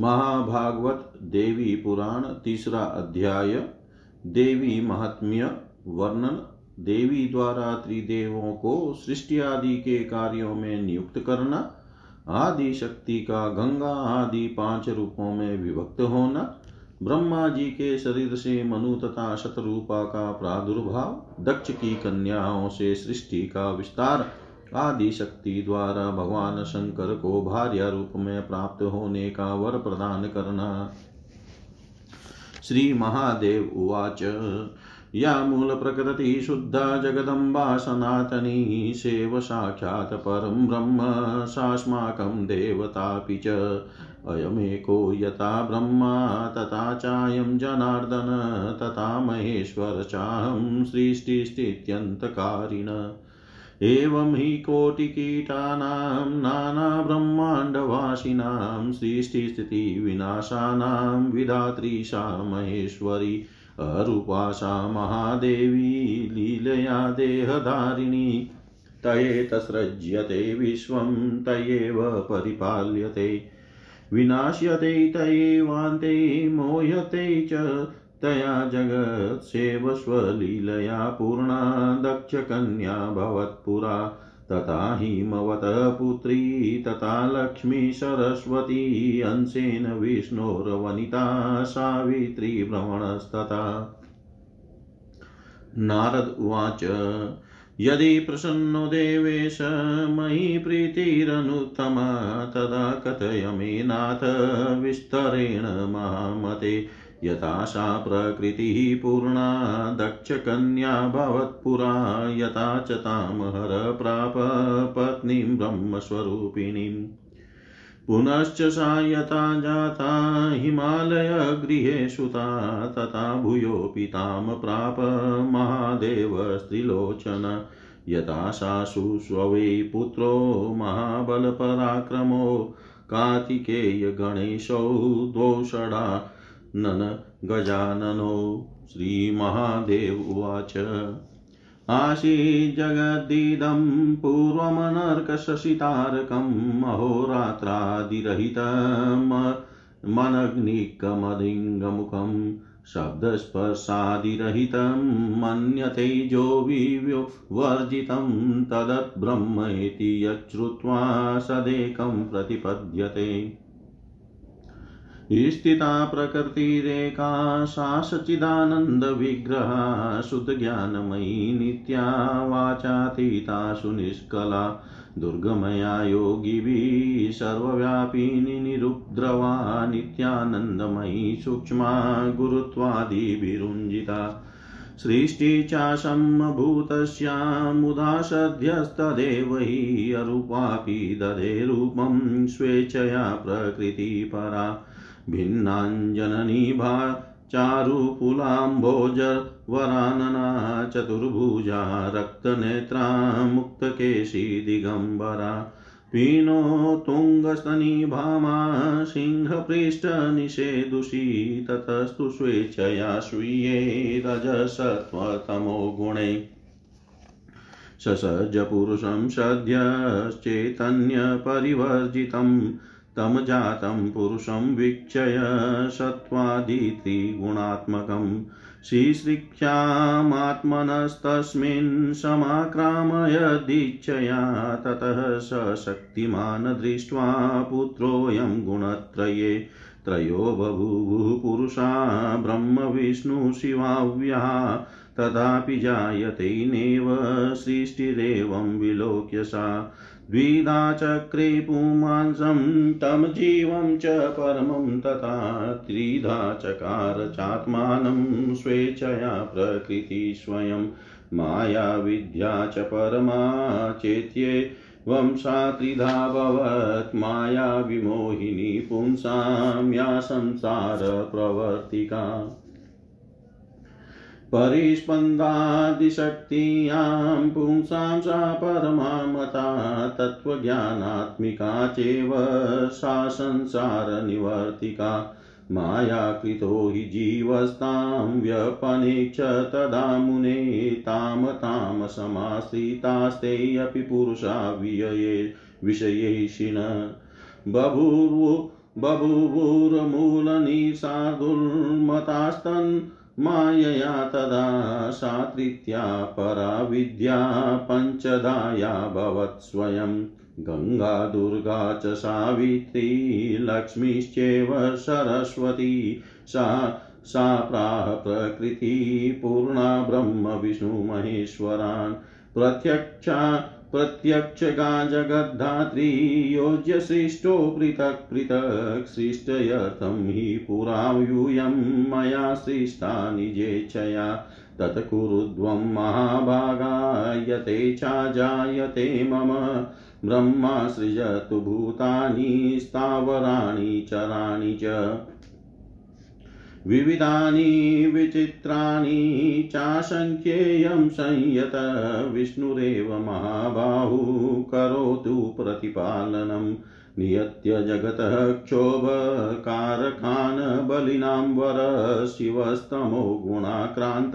महाभागवत देवी पुराण तीसरा अध्याय, देवी महात्म्य, वर्णन, देवी द्वारा त्रिदेवों को सृष्टि आदि के कार्यों में नियुक्त करना आदि शक्ति का गंगा आदि पाँच रूपों में विभक्त होना, ब्रह्मा जी के शरीर से मनु तथा शतरूपा का प्रादुर्भाव, दक्ष की कन्याओं से सृष्टि का विस्तार आदि शक्ति द्वारा भगवान शंकर को भार्य रूप में प्राप्त होने का वर प्रदान करना। श्री महादेव उवाच, या मूलप्रकृति शुद्धा जगदम्बा सनातनी सेव साक्षात् परं ब्रह्म, सास्माकं देवतापि च। अयमेको यथा ब्रह्मा, तथा चायं जनार्दन, तथा महेश्वर चाहं सृष्टिस्थित्यन्तकारिण। एवं हि कोटिकीटानां, नानाब्रह्माण्डवासिनां, सृष्टिस्थितिविनाशानां विधात्री सा महेश्वरी, अरूपा सा महादेवी, लीलया देहधारिणी। तयेतसृज्यते विश्वं, तयेव परिपाल्यते। विनाश्यते तयेवान्ते मोह्यते च तया जगत्सेवस्वलीलया पूर्णा, दक्षकन्या भवत्पुरा, तथा हिमवतः पुत्री, तथा लक्ष्मी सरस्वती अंशेन विष्णोर्वनिता सावित्री भ्रमणस्तथा नारद उवाच, यदि प्रसन्नो देवेश, मयि प्रीतिरनुत्तमा, तदा कथय मे नाथ, विस्तरेण महामते। यथा सा प्रकृतिः पूर्णा दक्षकन्या भवत्पुरा यथा च तामहर प्राप पत्नीं ब्रह्मस्वरूपिणीम्। पुनश्च सा यथा जाता हिमालयगृहे सुता तथा भूयोऽपि तां प्राप महादेवस्त्रिलोचन यथा सासु स्वै पुत्रो, महाबलपराक्रमो, कार्तिकेयगणेशौ, द्वौ षडा नन गजाननो श्रीमहादेव उवाच। आसीज्जगद्दिदं पूर्वमनर्कशशितारकम् अहोरात्रादिरहितमनग्निकमदिङ्गमुखं शब्दस्पर्शादिरहितं मन्यते जो विवर्जितं तदद्ब्रह्मेति यच्छ्रुत्वा सदेकं प्रतिपद्यते। स्थिता प्रकृतिरेका सा सच्चिदानन्दविग्रहा शुद्धज्ञानमयी नित्या वाचातीता सुनिष्कला, दुर्गमया योगिभिः सर्वव्यापिनी निरुद्रवा, नित्यानन्दमयी सूक्ष्मा, गुरुत्वादिभिरुञ्जिता। सृष्टिचासम्भूतस्यामुदा सद्यस्तदेव हि अरूपापि दधे रूपं स्वेच्छया प्रकृतिपरा। भिन्नाञ्जननी भा चारुकुलाम्भोजवरानना चतुर्भुजा रक्तनेत्रा मुक्तकेशी दिगम्बरा पीनो तुङ्गस्तनी भामा सिंहपृष्ठनिषेदुषी ततस्तु स्वेच्छया स्वीये रजसत्वतमो गुणे ससज्जपुरुषं सद्यश्चैतन्यपरिवर्जितम् तं जातं पुरुषं वीक्षय सत्त्वादित्रिगुणात्मकम् श्रीश्रीक्षामात्मनस्तस्मिन् समाक्रामयदीच्छया ततः स शक्तिमान् दृष्ट्वा पुत्रोऽयं गुणत्रये। त्रयो बभूवुः पुरुषा ब्रह्मविष्णुशिवाव्यः तथापि जायते नैव सृष्टिरेवं विलोक्य सा। द्विधा चक्रे पुमांसं तं जीवं च परमं तथा त्रिधा चकार चात्मानं स्वेच्छया प्रकृति स्वयं। माया विद्या च परमा चेत्येवं सा त्रिधा भवत्। माया विमोहिनी पुंसां या संसारप्रवर्तिका परिस्पन्दादिशक्तियाँ पुंसां सा परमा मता तत्त्वज्ञानात्मिका चैव सा संसारनिवर्तिका मायाकृतो हि जीवस्तां व्यपनेक्ष तदा मुने ताम ताम समाश्रितास्ते अपि पुरुषा वियये विषयेशिन बभूवु बभूवुर्मूलनिशार्दुर्मतास्तन् मायया तदा सात्रित्या परा विद्या पञ्चदाया भवत् स्वयं। गङ्गा दुर्गा च सावित्री, लक्ष्मीश्चैव सरस्वती। सा सा प्राह प्रकृति पूर्णा ब्रह्म विष्णुमहेश्वरान् प्रत्यक्षा प्रत्यक्षगा जगद्धात्री योज्यसृष्टो पृथक् पृथक् सृष्टयर्थं हि पुरा यूयं मया सृष्टा निजेच्छया तत्कुरुध्वं महाभागा यते चाजायते मम। ब्रह्मा सृजतु भूतानि, स्थावराणि, चराणि च। विविधानि विचित्राणि चाशङ्ख्येयं संयत विष्णुरेव महाबाहु करोतु प्रतिपालनम् नियत्य जगतः क्षोभकारकान् बलिनां वर शिवस्तमो गुणाक्रान्त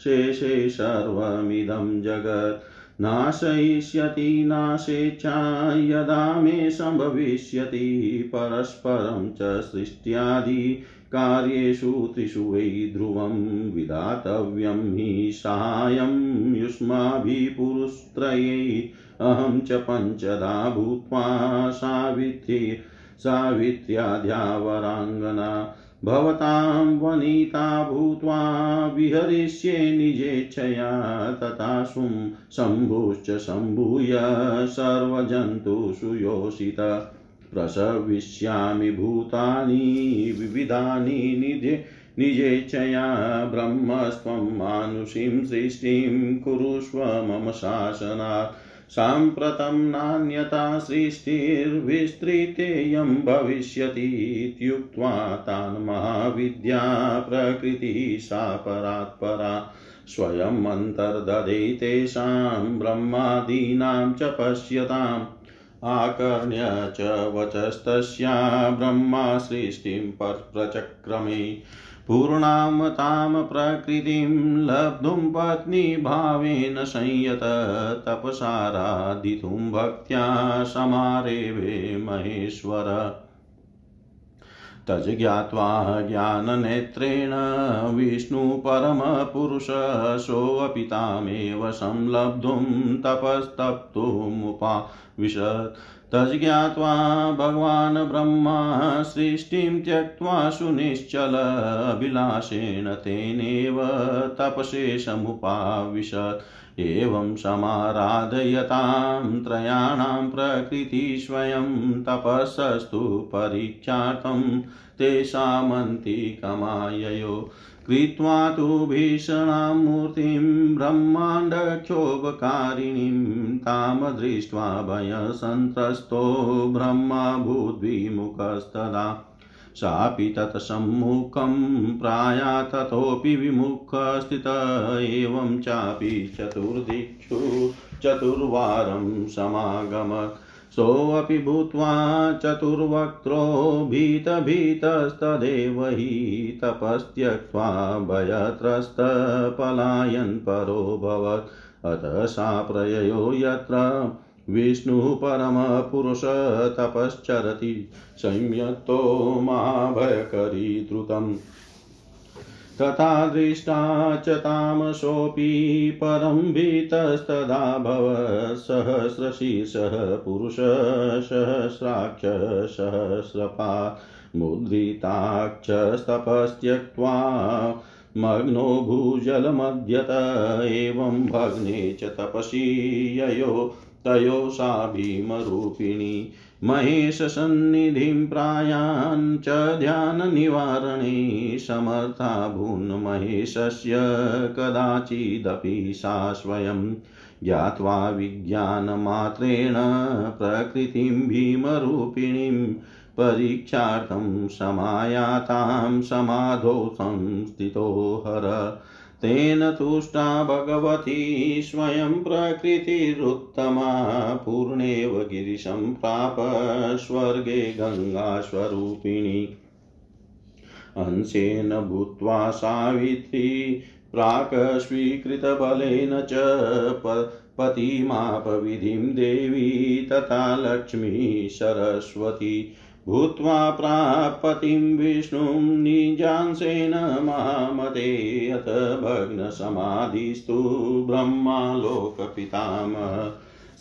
शेषे सर्वमिदं जगत्। नाशयिष्यति, नाशेच्छा, यदा मे सम्भविष्यति, परस्परं च सृष्ट्यादि। कार्येषु त्रिषु वै ध्रुवं विधातव्यं हि साहाय्यं युष्माभिपुरुस्त्रयै। अहं च पञ्चदा भूत्वा सावित्री सावित्र्याध्यावराङ्गना। भवतां वनिता भूत्वा विहरिष्ये निजेच्छया तथा सुं शम्भुश्च सम्भूय सर्वजन्तुषु योषित। प्रसविष्यामि भूतानि, विविधानि निधे निजेच्छया ब्रह्मस्त्वं मानुषीं सृष्टिं कुरुष्व मम शासनात्। साम्प्रतं नान्यता सृष्टिर्विस्तृतेयं भविष्यति इत्युक्त्वा तान् महाविद्या प्रकृतिः सा परात्परा स्वयम् अन्तर्दधे तेषां ब्रह्मादीनां च पश्यताम्। आकर्ण्य च वचस्तस्या ब्रह्मा सृष्टिं प्रचक्रमे पूर्णां तां प्रकृतिं लब्धुं पत्नीभावेन संयत तपसाराधितुं भक्त्या समारेवे महेश्वर। तज्ज्ञात्वा ज्ञाननेत्रेण विष्णुपरमपुरुषसोऽपि तामेव संलब्धुं तपस्तप्तुमुपाविशत्। तज्ज्ञात्वा भगवान् ब्रह्मा सृष्टिं त्यक्त्वा सुनिश्चल तेनेव तपशेषमुपाविशत्। एवं समाराधयतां त्रयाणां प्रकृति स्वयं तपस्सस्तु परीक्षार्थं तेषामन्तिकमाययो। कृत्वा तु भीषणां मूर्तिं ब्रह्माण्डक्षोभकारिणीं तां दृष्ट्वा भयसन्त्रस्तो ब्रह्मा भूद्विमुखस्तदा सापि तत्सम्मुखं प्राया ततोऽपि विमुखस्थित, एवं चापि चतुर्दिक्षु चतुर्वारं समागमत् सोऽपि भूत्वा चतुर्वक्त्रो भीतभीतस्तदेव हि तपस्त्यक्त्वा भयत्रस्तपलायन् परोऽभवत् अतः सा प्रययो यत्र विष्णुः परमपुरुष तपश्चरति संयत्तो महाभयकरी द्रुतम् तथा दृष्टा च तामसोऽपि परं भीतस्तदा भव। सहस्रशीर्षः पुरुष सहस्राक्ष सहस्रपा। मुद्रिताक्षस्तपस्त्यक्त्वा मग्नो भूजलमध्यत एवं भग्ने च तपसि ययो तयो सा भीमरूपिणी। महेशसन्निधिं प्रायान् च ध्याननिवारणे समर्था भून्महेशस्य कदाचिदपि सा स्वयं ज्ञात्वा विज्ञानमात्रेण प्रकृतिं भीमरूपिणीं परीक्षार्थं समायातां समाधौ हर तेन तुष्टा भगवती स्वयं प्रकृतिरुत्तमा, पूर्णेव गिरिशं प्राप स्वर्गे गङ्गास्वरूपिणी। अंशेन भूत्वा सावित्री प्राक् स्वीकृतबलेन च पतिमापविधिं देवी तथा लक्ष्मी सरस्वती। भूत्वा प्रापतिं विष्णुं निजांसेन अथ भग्नसमाधिस्तु ब्रह्मालोकपितामह।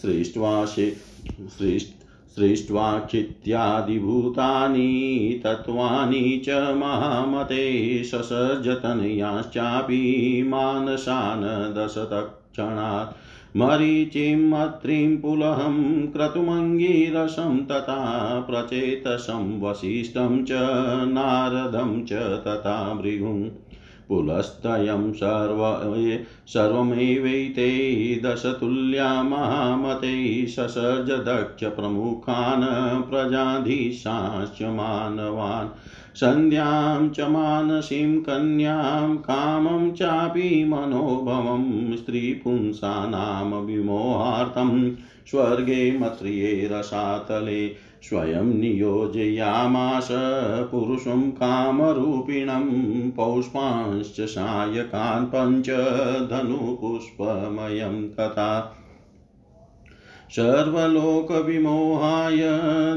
सृष्ट्वा सृष्ट सृष्ट्वाचित्यादिभूतानि, तत्त्वानि च महामते ससर्जतनयाश्चापि मानसान् दशतक्षणात् मरीचिमत्रिं पुलहं क्रतुमङ्गीरसं तथा प्रचेतसं वसिष्ठं च नारदं च तथा भृगुं पुलस्तयं सर्व सर्वमेवैते दशतुल्या महामते ससर्ज दक्षप्रमुखान् प्रजाधीशाश्च मानवान् सन्ध्यां च मानसीं कन्यां कामं चापि मनोभवं स्त्रीपुंसानां विमोहार्थं स्वर्गे मत्रिये रसातले स्वयं नियोजयामास पुरुषं कामरूपिणं पौष्पांश्च सायकान् पञ्च धनुपुष्पमयं तथा सर्वलोकविमोहाय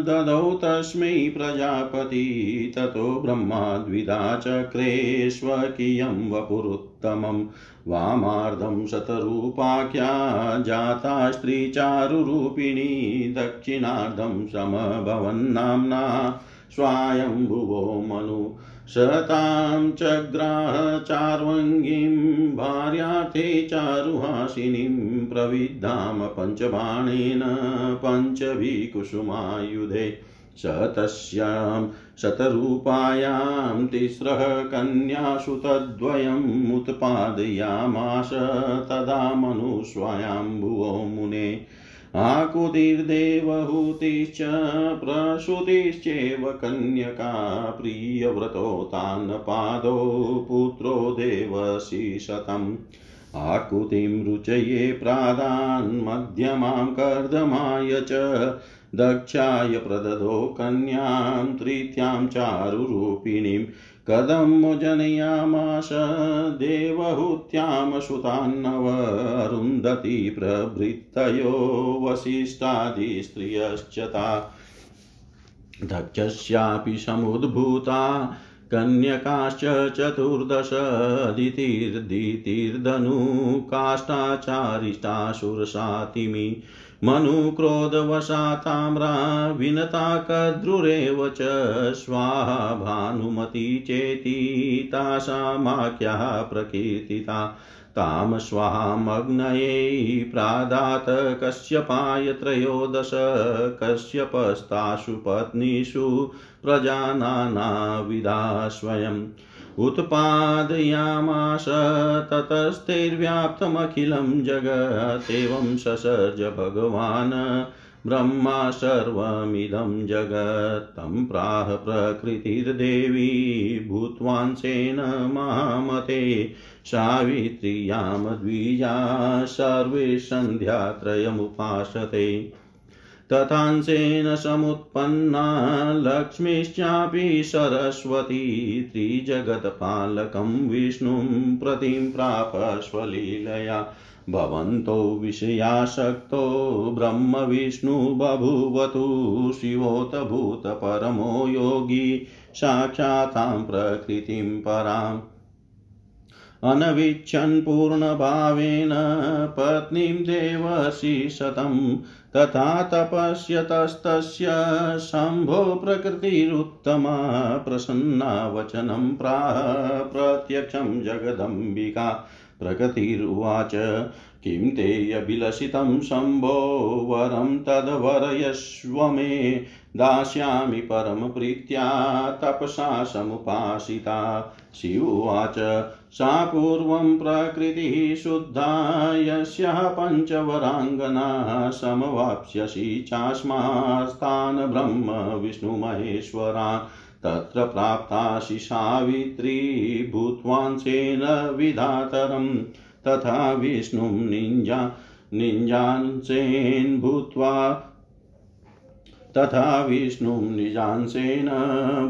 ददौ तस्मै प्रजापति, ततो ब्रह्माद्विधा चक्रे स्वकीयं वपुरुत्तमं वामार्धं शतरूपाख्या, जाता स्त्रीचारुरूपिणी, दक्षिणार्धं समभवन्नाम्ना। स्वायम्भुवो मनु शतां चग्राह चार्वङ्गीं भार्यार्थे चारुहासिनीं प्रविद्धां पञ्चबाणेन पञ्चभिकुसुमायुधे स तस्यां शतरूपायां तिस्रः कन्यासु तद्वयम् उत्पादयामास तदा मनुस्वयम्भुवो मुने आकुतिर्देवहूतिश्च प्रसूतिश्चेव कन्यका प्रियव्रतो तान्नपादो पुत्रो देवसी शतम् आकुतिं रुचये प्रादान्, मध्यमां कर्दमाय च, दक्षाय प्रददो कन्यां, तृतीयां चारुरूपिणीं कदं जनयामास देवहूत्यां सुतान्नव अरुन्धती प्रभृतयो वसिष्ठादिस्त्रियश्च ता। दक्षस्यापि समुद्भूता कन्यकाश्च चतुर्दश दितिर्दितिर्धनुकाष्ठाचारिष्टाशुरसातिमि मनुक्रोधवशा ताम्रा विनता कद्रुरेव च स्वाहा भानुमती चेति तासामाख्याः प्रकीर्तिता। तां स्वाहामग्नये प्रादात् कश्यपाय त्रयोदश कश्यपस्तासु पत्नीषु प्रजानानाविदा स्वयम्। उत्पादयामास ततस्तैर्व्याप्तमखिलं जगतेवं ससर्ज भगवान्, ब्रह्मा सर्वमिदं जगत्, तं प्राह प्रकृतिर्देवी भूत्वांसेन महामते सावित्र्यां द्विजा सर्वे सन्ध्यात्रयमुपासते। तथांसेन समुत्पन्ना लक्ष्मीश्चापि सरस्वती त्रिजगत्पालकं विष्णुं प्रतिं प्राप स्वलीलया भवन्तो विषयासक्तो ब्रह्मविष्णु बभूवतु शिवोत योगी साक्षातां प्रकृतिं पराम्। अनवीच्छन् पूर्णभावेन पत्नीं देवसि तथा तपस्यतस्तस्य शम्भो प्रकृतिरुत्तमा प्रसन्ना वचनं प्राह प्रत्यक्षं जगदम्बिका प्रकृतिरुवाच। किं ते शम्भो वरं तद्वरयस्व मे दास्यामि परमप्रीत्या तपसा समुपासिता। शिवोवाच सा पूर्वं प्रकृतिः शुद्धा, यस्याः पञ्चवराङ्गना समवाप्स्यसि चास्मास्तान् ब्रह्म विष्णुमहेश्वरान्। तत्र प्राप्तासि सावित्री भूत्वांसेन विधातरं तथा विष्णुं निञ्जा निञ्जांसेन भूत्वा तथा विष्णुं निजांसेन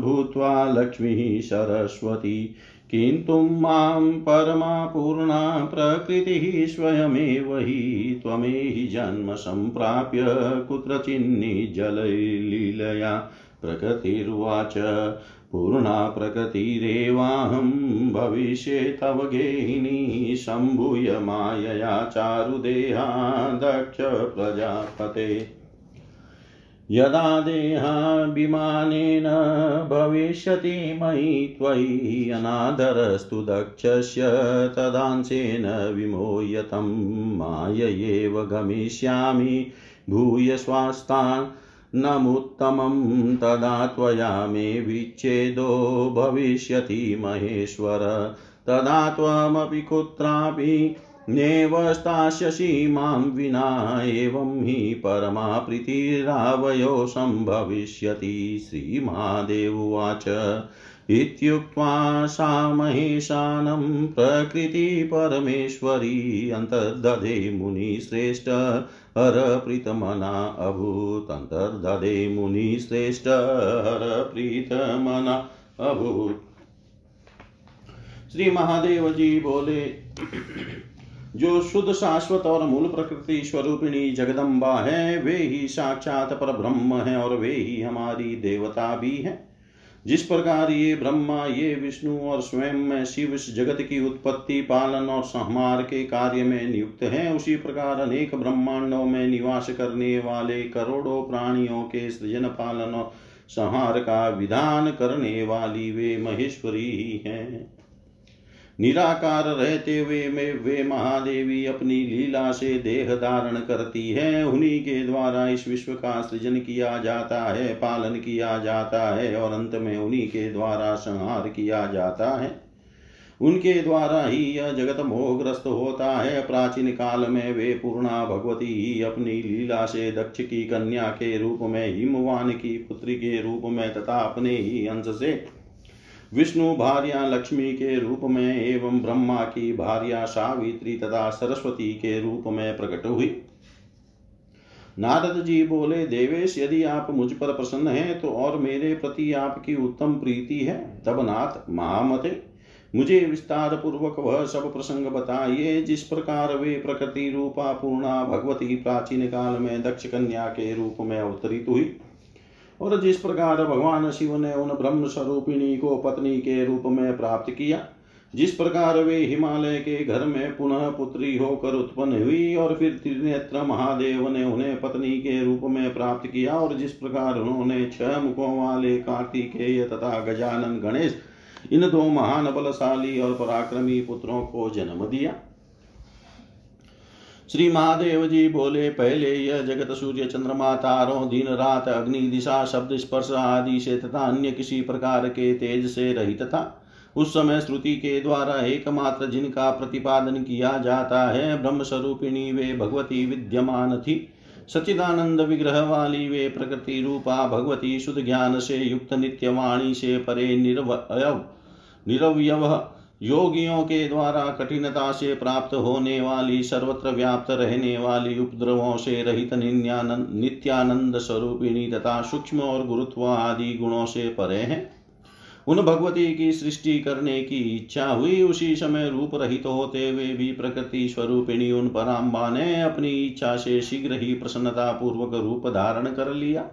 भूत्वा लक्ष्मीः सरस्वती। किन्तु माँ परमापूर्णा प्रकृतिः स्वयमेव हि त्वमेहि जन्म सम्प्राप्य कुत्रचिन्निजललीलया प्रकृतिर्वाच, पूर्णा प्रकृतिरेवाहं भविष्ये तव गेहिनी सम्भूय मायया चारुदेहा दक्ष प्रजापते। यदा देहाभिमानेन भविष्यति मयि त्वयि अनादरस्तु दक्षस्य तदांशेन विमोयतं माययेव गमिष्यामि भूय स्वास्तान् नमुत्तमं तदा त्वया मे विच्छेदो भविष्यति महेश्वर तदा त्वमपि कुत्रापि नेव स्थास्यसि माँ विना एवं हि परमा प्रीतिरावयो सम्भविष्यति। श्रीमहादेवोवाच इत्युक्त्वा सा महेशानं प्रकृतिपरमेश्वरी अन्तर्दधे मुनिश्रेष्ठ हरप्रीतमना अभूत्। अन्तर्दधे मुनिश्रेष्ठ हरप्रीतमना अभूत्। श्री महादेव जी बोले जो शुद्ध शाश्वत और मूल प्रकृति स्वरूपिणी जगदम्बा है, वे ही साक्षात पर ब्रह्म है और वे ही हमारी देवता भी है। जिस प्रकार ये ब्रह्मा, ये विष्णु और स्वयं में शिव जगत की उत्पत्ति, पालन और संहार के कार्य में नियुक्त है, उसी प्रकार अनेक ब्रह्मांडों में निवास करने वाले करोड़ों प्राणियों के सृजन, पालन और संहार का विधान करने वाली वे महेश्वरी ही हैं। निराकार रहते हुए में वे महादेवी अपनी लीला से देह धारण करती है। उन्हीं के द्वारा इस विश्व का सृजन किया जाता है, पालन किया जाता है और अंत में उन्हीं के द्वारा संहार किया जाता है। उनके द्वारा ही यह जगत मोहग्रस्त होता है। प्राचीन काल में वे पूर्णा भगवती ही अपनी लीला से दक्ष की कन्या के रूप में हिमवान की पुत्री के रूप में तथा अपने ही अंश से विष्णु भार्या लक्ष्मी के रूप में एवं ब्रह्मा की भार्या सावित्री तथा सरस्वती के रूप में प्रकट हुई। नारद जी बोले, देवेश, यदि आप मुझ पर प्रसन्न हैं तो और मेरे प्रति आपकी उत्तम प्रीति है। तब नाथ, महामते, मुझे विस्तार पूर्वक वह सब प्रसंग बताइए, जिस प्रकार वे प्रकृति रूपा पूर्णा भगवती प्राचीन काल में दक्ष कन्या के रूप में अवतरित हुई। और जिस प्रकार भगवान शिव ने उन ब्रह्म स्वरूपिणी को पत्नी के रूप में प्राप्त किया, जिस प्रकार वे हिमालय के घर में पुनः पुत्री होकर उत्पन्न हुई और फिर त्रिनेत्र महादेव ने उन्हें पत्नी के रूप में प्राप्त किया और जिस प्रकार उन्होंने छह मुखों वाले कार्तिकेय तथा गजानन गणेश, इन दो महान बलशाली और पराक्रमी पुत्रों को जन्म दिया। श्री महादेव जी बोले, पहले यह जगत सूर्य चंद्रमा, तारों, दिन, रात, अग्नि, दिशा, शब्द, स्पर्श आदि से तथा अन्य किसी प्रकार के तेज से रहित था। उस समय श्रुति के द्वारा एकमात्र जिनका प्रतिपादन किया जाता है ब्रह्म स्वरूपिणी वे भगवती विद्यमान थी। सचिदानंद विग्रह वाली वे प्रकृति रूपा भगवती शुद्ध ज्ञान से युक्त नित्यवाणी से परे निर्वय निरवयव योगियों के द्वारा कठिनता से प्राप्त होने वाली सर्वत्र व्याप्त रहने वाली उपद्रवों से रहित नित्यानंद स्वरूपिणी तथा सूक्ष्म और गुरुत्व आदि गुणों से परे हैं। उन भगवती की सृष्टि करने की इच्छा हुई, उसी समय रूप रहित होते हुए भी प्रकृति स्वरूपिणी उन पराम्बा ने अपनी इच्छा से शीघ्र ही प्रसन्नता पूर्वक रूप धारण कर लिया।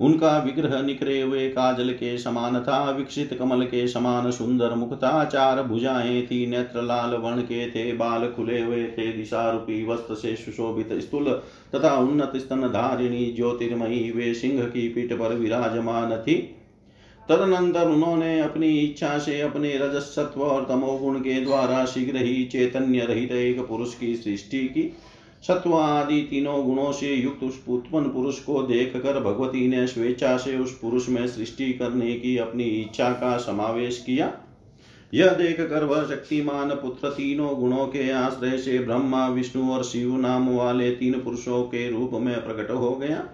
उनका विग्रह निकरे हुए काजल के समान था, विकसित कमल के समान सुंदर मुख था चार भुजाएँ थी, नेत्र लाल वर्ण के थे, बाल खुले हुए थे दिशा रूपी वस्त्र से सुशोभित स्थूल तथा उन्नत स्तन धारिणी ज्योतिर्मयी वे सिंह की पीठ पर विराजमान थी। तदनंतर उन्होंने अपनी इच्छा से अपने रजसत्व और तमोगुण के द्वारा शीघ्र ही चैतन्य रहित एक पुरुष की सृष्टि की। सत्व आदि तीनों गुणों से युक्त उस उत्पन्न पुरुष को देख कर भगवती ने स्वेच्छा से उस पुरुष में सृष्टि करने की अपनी इच्छा का समावेश किया। यह देख कर वह शक्तिमान पुत्र तीनों गुणों के आश्रय से ब्रह्मा, विष्णु और शिव नाम वाले तीन पुरुषों के रूप में प्रकट हो गया।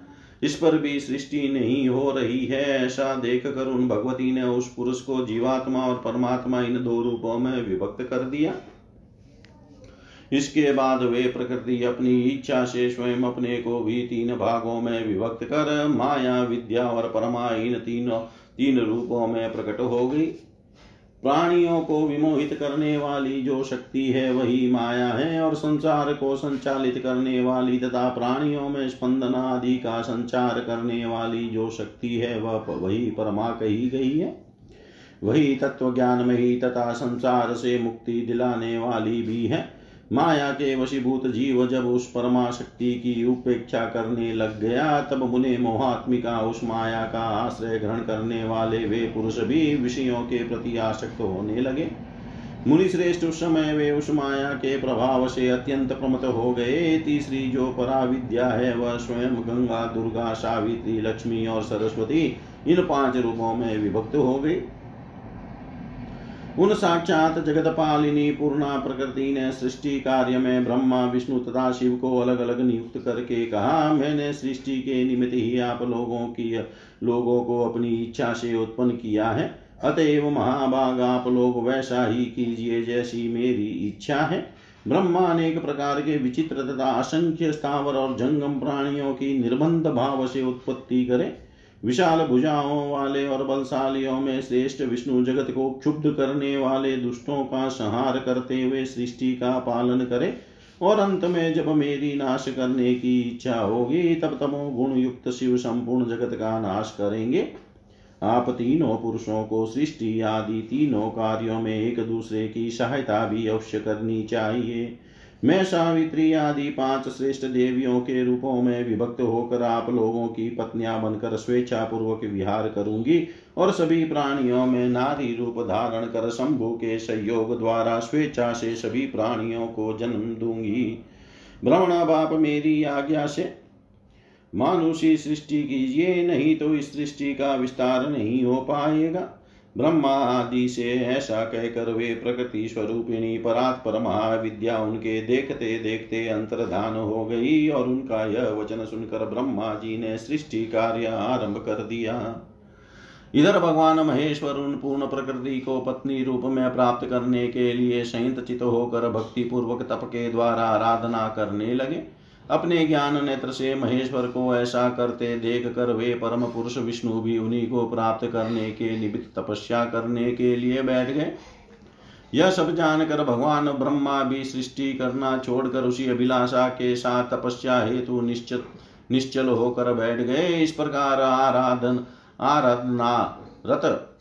इस पर भी सृष्टि नहीं हो रही है ऐसा देख कर उन भगवती ने उस पुरुष को जीवात्मा और परमात्मा इन दो रूपों में विभक्त कर दिया। इसके बाद वे प्रकृति अपनी इच्छा से स्वयं अपने को भी तीन भागों में विभक्त कर माया, विद्या और परमा इन तीनों, तीन रूपों में प्रकट हो गई। प्राणियों को विमोहित करने वाली जो शक्ति है, वही माया है और संसार को संचालित करने वाली तथा प्राणियों में स्पंदन आदि का संचार करने वाली जो शक्ति है, वह वही परमा कही गई है। वही तत्व ज्ञान में ही तथा संसार से मुक्ति दिलाने वाली भी है। माया के वशीभूत जीव जब उस परमा शक्ति की उपेक्षा करने लग गया, तब मुने मोहात्मिका उस माया का आश्रय ग्रहण करने वाले वे पुरुष भी विषयों के प्रति आसक्त होने लगे। मुनि श्रेष्ठ उस समय वे उस माया के प्रभाव से अत्यंत प्रमत हो गए। तीसरी जो परा विद्या है, वह स्वयं गंगा, दुर्गा, सावित्री, लक्ष्मी और सरस्वती, इन पाँच रूपों में विभक्त हो गई। उन साक्षात जगत पालिनी पूर्णा प्रकृति ने सृष्टि कार्य में ब्रह्मा, विष्णु तथा शिव को अलग अलग नियुक्त करके कहा, मैंने सृष्टि के निमित्त ही आप लोगों की, लोगों को अपनी इच्छा से उत्पन्न किया है। अतएव महाभाग आप लोग वैसा ही कीजिए जैसी मेरी इच्छा है। ब्रह्मा अनेक प्रकार के विचित्र तथा असंख्य स्थावर और जंगम प्राणियों की निर्बंध भाव से उत्पत्ति करे। विशाल भुजाओं वाले और बलशालियों में श्रेष्ठ विष्णु जगत को क्षुब्ध करने वाले दुष्टों का संहार करते हुए सृष्टि का पालन करे और अंत में जब मेरी नाश करने की इच्छा होगी, तब तमो गुण युक्त शिव संपूर्ण जगत का नाश करेंगे। आप तीनों पुरुषों को सृष्टि आदि तीनों कार्यों में एक दूसरे की सहायता भी अवश्य करनी चाहिए। मैं सावित्री आदि पाँच श्रेष्ठ देवियों के रूपों में विभक्त होकर आप लोगों की पत्नियाँ बनकर स्वेच्छा पूर्वक विहार करूँगी और सभी प्राणियों में नारी रूप धारण कर शंभु के सहयोग द्वारा स्वेच्छा से सभी प्राणियों को जन्म दूँगी। भ्रमणा बाप, मेरी आज्ञा से मानुषी सृष्टि कीजिए, नहीं तो इस सृष्टि का विस्तार नहीं हो पाएगा। ब्रह्मा आदि से ऐसा कहकर वे प्रकृति स्वरूपिणी परात्पर महाविद्या उनके देखते देखते अंतर्धान हो गई और उनका यह वचन सुनकर ब्रह्मा जी ने सृष्टि कार्य आरंभ कर दिया। इधर भगवान महेश्वर उन पूर्ण प्रकृति को पत्नी रूप में प्राप्त करने के लिए संयत चित होकर भक्ति पूर्वक तप के द्वारा आराधना करने लगे। अपने ज्ञान नेत्र से महेश्वर को ऐसा करते देख कर वे परम पुरुष विष्णु भी उन्हीं को प्राप्त करने के निमित्त तपस्या करने के लिए बैठ गए। यह सब जानकर भगवान ब्रह्मा भी सृष्टि करना छोड़कर उसी अभिलाषा के साथ तपस्या हेतु निश्चित, निश्चल होकर बैठ गए। इस प्रकार आराधन आराधना रत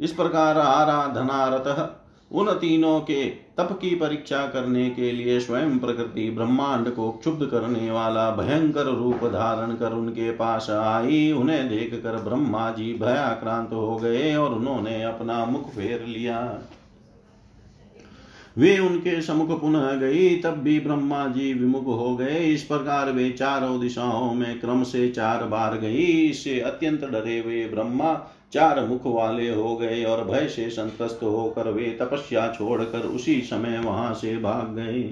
इस प्रकार आराधना रत उन तीनों के तप की परीक्षा करने के लिए स्वयं प्रकृति ब्रह्मांड को क्षुब्ध करने वाला भयंकर रूप धारण कर उनके पास आई। उन्हें देखकर ब्रह्मा जी भयाक्रांत हो गए और उन्होंने अपना मुख फेर लिया। वे उनके समुख पुनः गई, तब भी ब्रह्मा जी विमुख हो गए। इस प्रकार वे चारों दिशाओं में क्रम से चार बार गई। इससे अत्यंत डरे हुए ब्रह्मा चार मुख वाले हो गए और भय से संतस्त होकर वे तपस्या छोड़कर उसी समय वहाँ से भाग गए।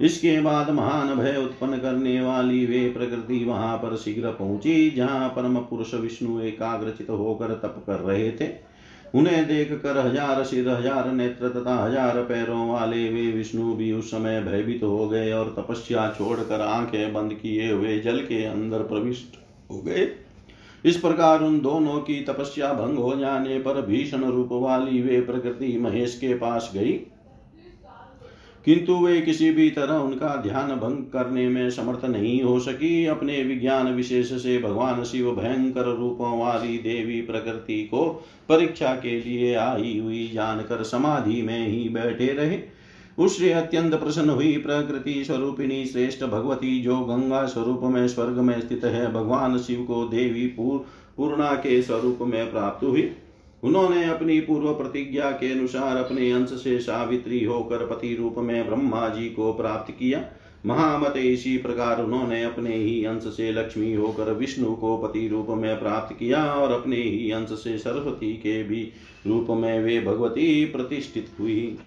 इसके बाद महान भय उत्पन्न करने वाली वे प्रकृति वहाँ पर शीघ्र पहुँची, जहाँ परम पुरुष विष्णु एकाग्रचित होकर तप कर रहे थे। उन्हें देख कर हज़ार सिर, हज़ार नेत्र तथा हज़ार पैरों वाले वे विष्णु भी उस समय भयभीत हो गए और तपस्या छोड़कर आँखें बंद किए हुए जल के अंदर प्रविष्ट हो गए। इस प्रकार उन दोनों की तपस्या भंग हो जाने पर भीषण रूप वाली वे प्रकृति महेश के पास गई। किंतु वे किसी भी तरह उनका ध्यान भंग करने में समर्थ नहीं हो सकी। अपने विज्ञान विशेष से भगवान शिव भयंकर रूपों वाली देवी प्रकृति को परीक्षा के लिए आई हुई जानकर समाधि में ही बैठे रहे। उससे अत्यंत प्रसन्न हुई प्रकृति स्वरूपिणी श्रेष्ठ भगवती, जो गंगा स्वरूप में, स्वर्ग में स्थित है। भगवान शिव को देवी पूर्णा के स्वरूप में प्राप्त हुई। उन्होंने अपनी पूर्व प्रतिज्ञा के अनुसार अपने अंश से सावित्री होकर पति रूप में ब्रह्मा जी को प्राप्त किया। महामत इसी प्रकार उन्होंने अपने ही अंश से लक्ष्मी होकर विष्णु को पति रूप में प्राप्त किया और अपने ही अंश से सरस्वती के भी रूप में वे भगवती प्रतिष्ठित हुई।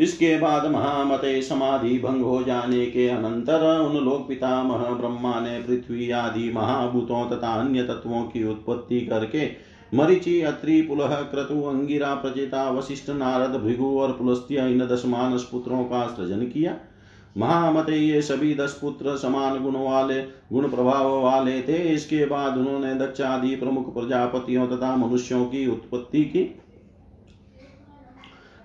इसके बाद महामते समाधि भंग हो जाने के अनंतर उन लोक पितामह, ब्रह्मा ने पृथ्वी आदि महाभूतों तथा अन्य तत्वों की उत्पत्ति करके मरिचि, अत्रि, पुलह, क्रतु, अंगिरा प्रचेता वशिष्ठ, नारद, भृगु और पुलस्त्य इन दस मानस पुत्रों का सृजन किया। महामते ये सभी दस पुत्र समान गुण वाले, गुण प्रभाव वाले थे। इसके बाद उन्होंने दक्षादि प्रमुख प्रजापतियों तथा मनुष्यों की उत्पत्ति की।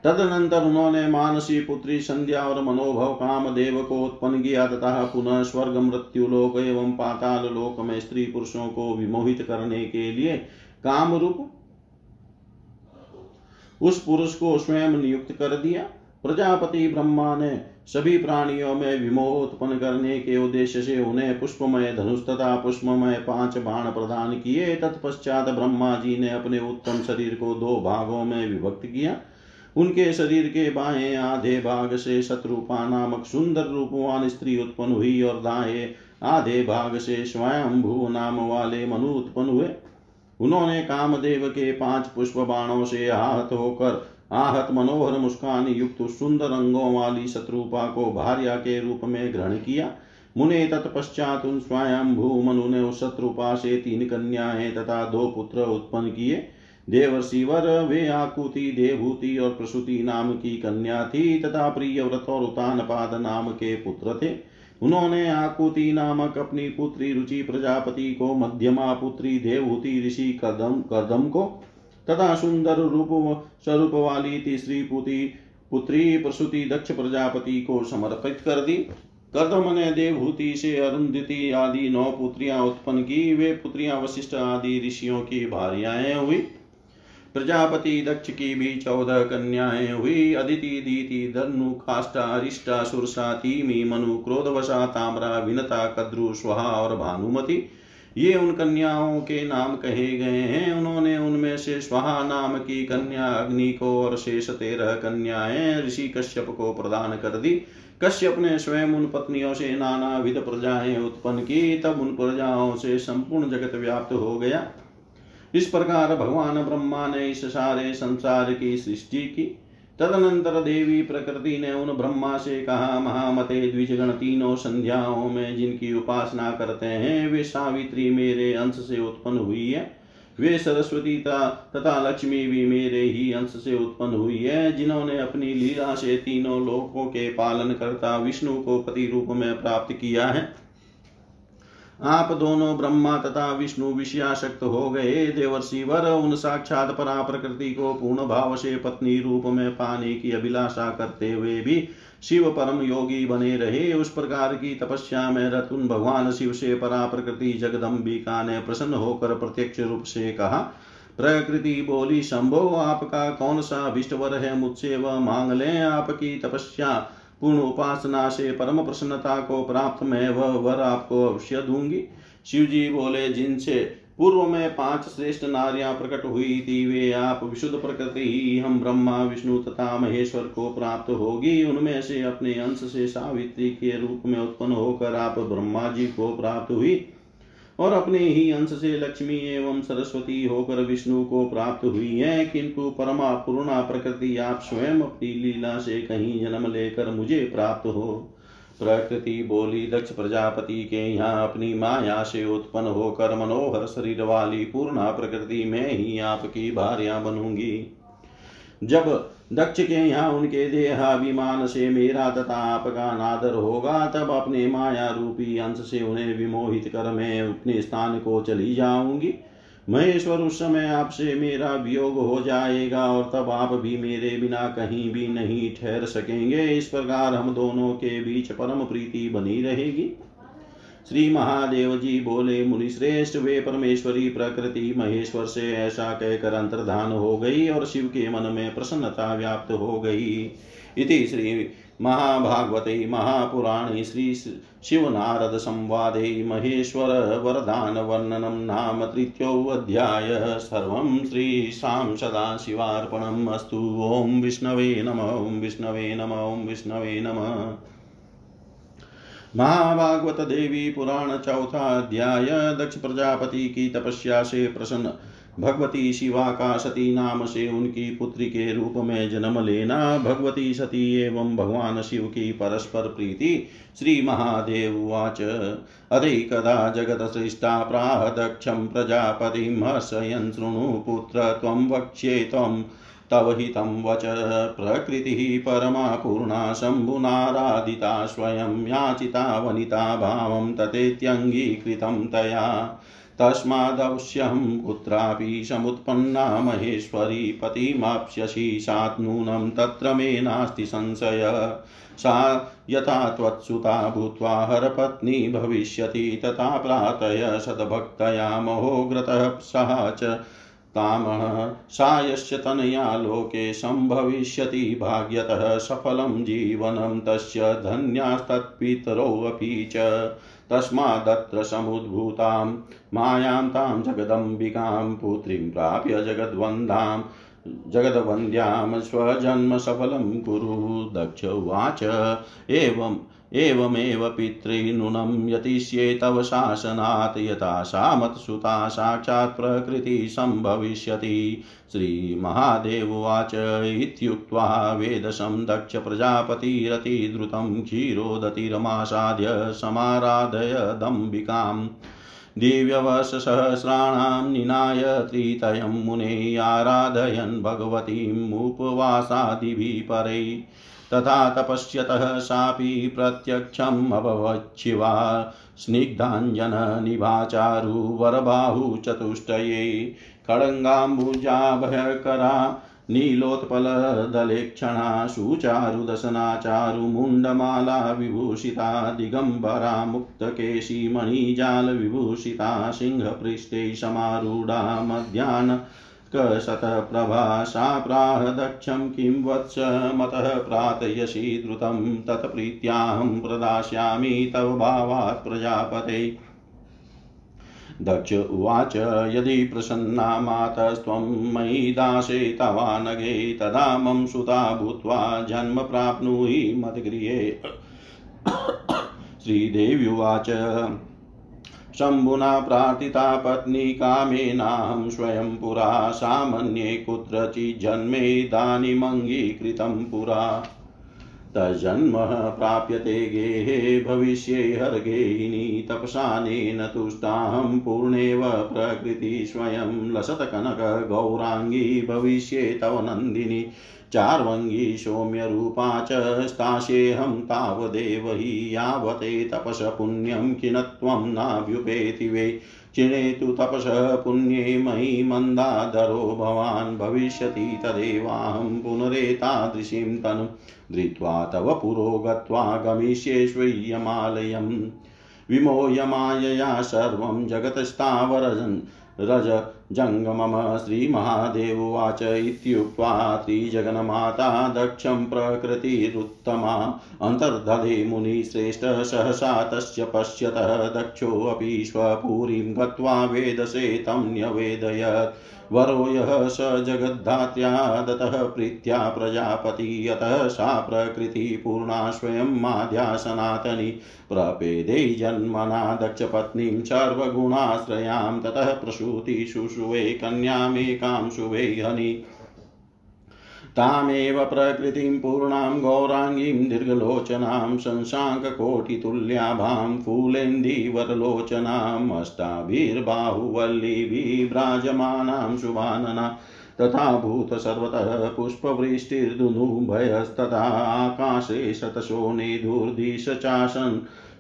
तदनंतर उन्होंने मानसी पुत्री संध्या और मनोभव काम देव को उत्पन्न किया तथा पुनः स्वर्ग मृत्यु लोक एवं पाताल लोक में स्त्री पुरुषों को विमोहित करने के लिए काम रूप उस पुरुष को स्वयं नियुक्त कर दिया। प्रजापति ब्रह्मा ने सभी प्राणियों में विमोह उत्पन्न करने के उद्देश्य से उन्हें पुष्पमय धनुष तथा पुष्पमय पाँच बाण प्रदान किए। तत्पश्चात ब्रह्मा जी ने अपने उत्तम शरीर को दो भागों में विभक्त किया। उनके शरीर के बाएँ आधे भाग से शत्रुपा नामक सुंदर रूपवान स्त्री उत्पन्न हुई और दाएँ आधे भाग से स्वयंभू नाम वाले मनु उत्पन्न हुए। उन्होंने कामदेव के पाँच पुष्प बाणों से आहत होकर आहत मनोहर मुस्कान युक्त सुंदर अंगों वाली शत्रुपा को भार्या के रूप में ग्रहण किया। मुने तत्पश्चात उन स्वयंभू मनु ने उस शत्रुपा से तीन कन्याएँ तथा दो पुत्र उत्पन्न किए। देवर्षिवर वे आकुति देवभूति और प्रसूति नाम की कन्या थी, तथा प्रिय व्रत और उतानपाद नाम के पुत्र थे। उन्होंने आकुति नामक अपनी पुत्री रुचि प्रजापति को, मध्यमा पुत्री देवहूति ऋषि कदम कदम को, तथा सुंदर रूप स्वरूप वाली तीसरी पुत्री पुत्री प्रसूति दक्ष प्रजापति को समर्पित कर दी। कदम ने देवहूति से अरुंधति आदि नौ पुत्रियाँ उत्पन्न की। वे पुत्रियाँ वशिष्ठ आदि ऋषियों की भार्याएँ हुई। प्रजापति दक्ष की भी चौदह कन्याएँ हुई। अदिति, दीति धनु खाष्टा अरिष्टा सुरसा, तीमी, मनु, क्रोधवशा, ताम्रा, विनता, कद्रु, स्वहा और भानुमति। ये उन कन्याओं के नाम कहे गए हैं। उन्होंने उनमें से स्वाहा नाम की कन्या अग्नि को और शेष तेरह कन्याएँ ऋषि कश्यप को प्रदान कर दी। कश्यप ने स्वयं उन पत्नियों से नाना विध प्रजाएँ उत्पन्न की। तब उन प्रजाओं से संपूर्ण जगत व्याप्त हो गया। इस प्रकार भगवान ब्रह्मा ने इस सारे संसार की सृष्टि की। तदनंतर देवी प्रकृति ने उन ब्रह्मा से कहा, महामते द्विजगण तीनों संध्याओं में जिनकी उपासना करते हैं, वे सावित्री मेरे अंश से उत्पन्न हुई है। वे सरस्वती तथा लक्ष्मी भी मेरे ही अंश से उत्पन्न हुई है। जिन्होंने अपनी लीला से तीनों लोकों के पालन करता विष्णु को पति रूप में प्राप्त किया है। आप दोनों ब्रह्मा तथा विष्णु विषयाशक्त हो गए। देवर्षि वर उन साक्षात परा प्रकृति को पूर्ण भाव से पत्नी रूप में पाने की अभिलाषा करते हुए भी शिव परम योगी बने रहे। उस प्रकार की तपस्या में रतुन भगवान शिव से परा प्रकृति जगदम्बिका ने प्रसन्न होकर प्रत्यक्ष रूप से कहा, प्रकृति बोली, शंभो, आपका कौन सा विष्टवर है? मुझसे वह मांग लें आपकी तपस्या। पूर्ण उपासना से परम प्रसन्नता को प्राप्त मैं वह वर आपको अवश्य दूँगी। शिव जी बोले, जिनसे पूर्व में पाँच श्रेष्ठ नारियाँ प्रकट हुई थी, वे आप विशुद्ध प्रकृति ही हम ब्रह्मा, विष्णु तथा महेश्वर को प्राप्त होगी। उनमें से अपने अंश से सावित्री के रूप में उत्पन्न होकर आप ब्रह्मा जी को प्राप्त हुई। और अपने ही अंश से लक्ष्मी एवं सरस्वती होकर विष्णु को प्राप्त हुई है, किंतु परमा पूर्णा प्रकृति, आप स्वयं अपनी लीला से कहीं जन्म लेकर मुझे प्राप्त हो। प्रकृति बोली, दक्ष प्रजापति के यहाँ अपनी माया से उत्पन्न होकर मनोहर शरीर वाली पूर्णा प्रकृति में ही आपकी भार्या बनूँगी। जब दक्ष के यहाँ उनके देहाभिमान से मेरा तथा आपका नादर होगा, तब अपने माया रूपी अंश से उन्हें विमोहित कर मैं अपने स्थान को चली जाऊँगी। महेश्वर, उस समय आपसे मेरा वियोग हो जाएगा और तब आप भी मेरे बिना कहीं भी नहीं ठहर सकेंगे। इस प्रकार हम दोनों के बीच परम प्रीति बनी रहेगी। श्री महादेव जी बोले मुनि श्रेष्ठ वे परमेश्वरी प्रकृति महेश्वर से ऐसा कहकर अंतर्धान हो गई और शिव के मन में प्रसन्नता व्याप्त हो गई। इति श्री महाभागवते महापुराणे श्री शिव नारद संवादे महेश्वर वरदान वर्णनम नाम तृतीयोऽध्याय। सर्वं श्रीशां सदाशिवार्पणम् अस्तु। ॐ विष्णवे नम, ॐ विष्णवे नम, ॐ विष्णवे नमः। महाभागवत देवी पुराण चौथा अध्याय, दक्ष प्रजापति की तपस्या से प्रसन्न। भगवती शिवा का सती नाम से उनकी पुत्री के रूप में जन्म लेना, भगवती सती एवं भगवान शिव की परस्पर प्रीति, श्री महादेव उवाच। अरे कदा जगत सृष्टा प्राह दक्षं प्रजापतिं हर्षयन् शृणु पुत्र वक्ष्ये त्वं तव हितं वच। प्रकृतिः परमा पूर्णा शम्भुनाराधिता स्वयं याचिता वनिता भावं ततेत्यङ्गीकृतं तया। तस्मादवश्यं कुत्रापि समुत्पन्ना महेश्वरी पतिमाप्स्यसि सात् नूनं तत्र मे नास्ति संशय। सा यथा त्वत्सुता भूत्वा हरपत्नी भविष्यति तथा प्रातय सद्भक्तया महोग्रतः सः च कामः सायस्य तनया लोके सम्भविष्यति भाग्यतः सफल जीवनं तस्य धन्यास्तत्पितरोऽपि च। तस्मादत्र समुद्भूतां मायां तां जगदम्बिकां, पुत्रीं प्राप्य जगद्वन्दां जगद्वन्द्यां स्वजन्मसफलं कुरु, दक्ष उवाच। एवम् एवमेव पितॄनुनं यतिष्ये तव शासनात्, यथा सा मत्सुता साक्षात् प्रकृतिः सम्भविष्यति। श्रीमहादेववाच इत्युक्त्वा वेदशं दक्ष प्रजापतिरतिद्रुतं क्षीरोदतिरमासाद्य समाराधयदम्बिकाम् दिव्यवशसहस्राणां निनाय त्रितयं मुने आराधयन् भगवतीम् उपवासादिभिः परै तथा तपस्यतः सापि प्रत्यक्षम् अभवच्छिवा। स्निग्धाञ्जननिभाचारुवरबाहुचतुष्टये खड्गाम्बुजाभयकरा नीलोत्पलदलेक्षणा सुचारुदशना चारुमुण्डमाला विभूषिता दिगम्बरा मुक्तकेशी मणिजालविभूषिता सिंहपृष्ठे समारूढा मध्याह्न शतप्रभा सा प्राह दक्षं किं वत्स मतः प्रार्थयसि द्रुतं तत्प्रीत्याहं प्रदास्यामि तव भावात् प्रजापते दक्ष उवाच, यदि प्रसन्ना मातस्त्वं मयि दासे तवानगे तदा मम सुता भूत्वा जन्म प्राप्नुहि मद्गृहे श्रीदेव्युवाच शम्भुना प्रार्थिता पत्नी कामेनाहं स्वयं पुरा, सामन्ये कुत्रचिज्जन्मेदानीमङ्गीकृतं पुरा। तजन्म प्राप्यते गेहे भविष्ये हर्गेहिनी तपसानेन तुष्टाहं पूर्णेव प्रकृति स्वयं लसत्कनकगौराङ्गी भविष्ये तव नन्दिनी चार्वङ्गी सौम्यरूपा च स्थास्येऽहं तावदेव हि यावते तपस पुण्यं किनत्वं नाभ्युपेति वै चिणेतु तपसः पुण्ये मयि मन्दाधरो भवान् भविष्यति तदेवाहं पुनरेतादृशीं तनु धृत्वा तव पुरो गत्वा गमिष्येष्वयमालयम् विमोयमायया सर्वं जगतस्तावरजन् रज जङ्गमम श्रीमहादेववाच इत्युक्त्वा त्रिजगन्माता दक्षं प्रकृतिरुत्तमा। अन्तर्धदे मुनिश्रेष्ठ सहसा तस्य पश्यतः दक्षोऽपि स्वपुरीं गत्वा वेदसे तं न्यवेदयत्। वरो यः स जगद्धात्या दतः प्रीत्या प्रजापति, यतः सा प्रकृतिपूर्णा स्वयं माध्या सनातनी प्रपेदे जन्मना दक्षपत्नीं सर्वगुणाश्रयां, ततः प्रसूति शुशुवे कन्यामेकां शुभे हनि। तामेव प्रकृतिं पूर्णां गौराङ्गीं दीर्घलोचनां शशाङ्ककोटितुल्याभां फूलेन्दीवरलोचनाम् अष्टाभिर्बाहुवल्लीभिभ्राजमानां शुभानना तथा भूत सर्वतः पुष्पवृष्टिर्दुनुभयस्तथा आकाशे शतशो नेधुर्दिशचासन्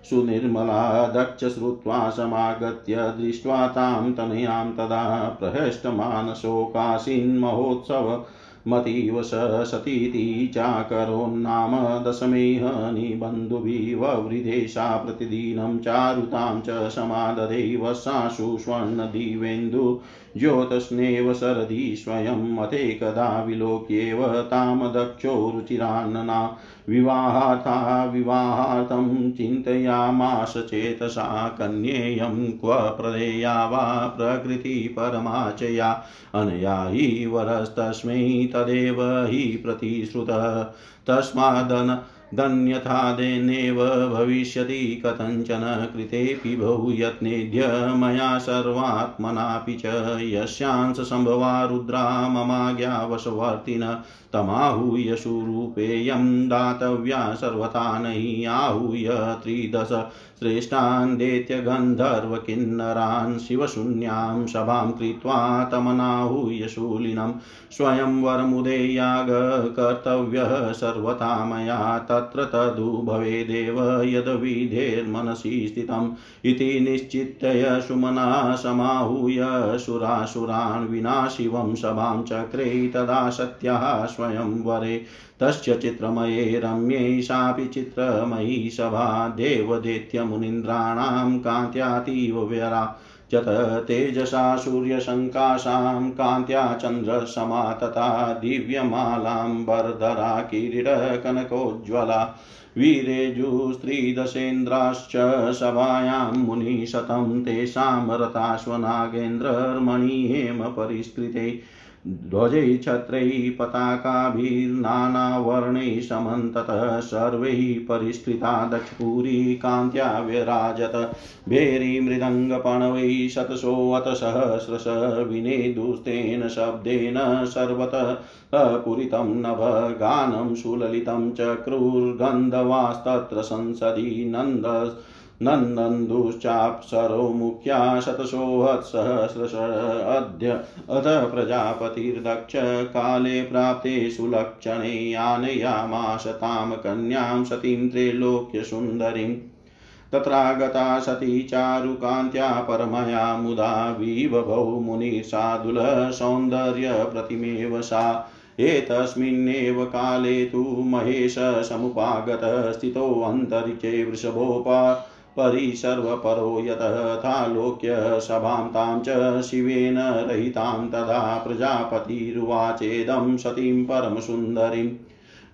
सुनिर्मला दक्ष श्रुत्वा समागत्य दृष्ट्वा तां तनयां तदा प्रहष्टमानशोकासीन्महोत्सव मतीव स सतीति चाकरोन्नाम दशमेह निबन्धुभिववृधेशा प्रतिदिनं चारुतां च समादधे वसाशु स्वर्णदिवेन्दु ज्योतस्नेव शरदि स्वयं मथेकदा विलोक्येव तां दक्षो रुचिरान्नना विवाहाथा विवाहार्थं चिन्तयामास चेतसा कन्येयं क्व प्रदेया वा प्रकृतिपरमाचया अनया हि वरस्तस्मै तदेव हि प्रतिश्रुतः। तस्मादन दन्यथादेनेव भविष्यति कथञ्चन कृतेऽपि बहुयत्नेभ्य मया सर्वात्मनापि च। यस्यांशसम्भवा रुद्रा ममाज्ञावशवर्तिन तमाहूय सुरूपेयं दातव्या सर्वथा नहि आहूय त्रिदश श्रेष्ठान् दैत्यगन्धर्वकिन्नरान् शिवशून्यां सभां कृत्वा तमनाहूय शूलिनं स्वयंवरमुदेयागकर्तव्यः सर्वथा मया तत्र तदु भवेदेव यद्विधेर्मनसि स्थितम् इति निश्चित्य सुमना समाहूय सुरासुरान् विना शिवं सभां चक्रे तदा सत्याः स्वयंवरे तस्य चित्रमये रम्ये सापि चित्रमयी सभा। देवदैत्यमुनीन्द्राणां कान्त्यातीव व्यरा जत तेजसा सूर्यशङ्काशां कान्त्या चन्द्रसमा तथा दिव्यमालाम्बरधरा किरीटकनकोज्ज्वला। वीरेजुस्त्रीदशेन्द्राश्च सभायां मुनिशतं तेषां रताश्वनागेन्द्रर्मणि हेम परिष्कृते ध्वजै छत्रैः पताकाभिर्नानावर्णैः समन्ततः सर्वैः परिष्कृता दक्षपुरी कान्त्या व्यराजत भेरीमृदङ्गपणवैः शतशोऽतसहस्रश विनेदुस्तेन शब्देन सर्वतः पुरितं नभ गानं सुललितं चक्रुर्गन्धवास्तत्र संसदि नन्द नन्दन्दुश्चाप्सरो मुख्या शतसोहत्सहस्रश अद्य अथ प्रजापतिर्दक्ष काले प्राप्ते सुलक्षणे आनयामाश तां कन्यां सतीं त्रैलोक्यसुन्दरीम् तत्रागता सती चारुकान्त्या परमया मुदा विबभौ मुनिर्सादुलः सौन्दर्यप्रतिमेव सा। एतस्मिन्नेव काले तु महेश समुपागतः स्थितोऽन्तरिक्षे वृषभोपा परि सर्वपरो यतः लोक्य सभां तां च शिवेन रहितां तदा प्रजापतिरुवाचेदं सतीं परमसुन्दरीम्।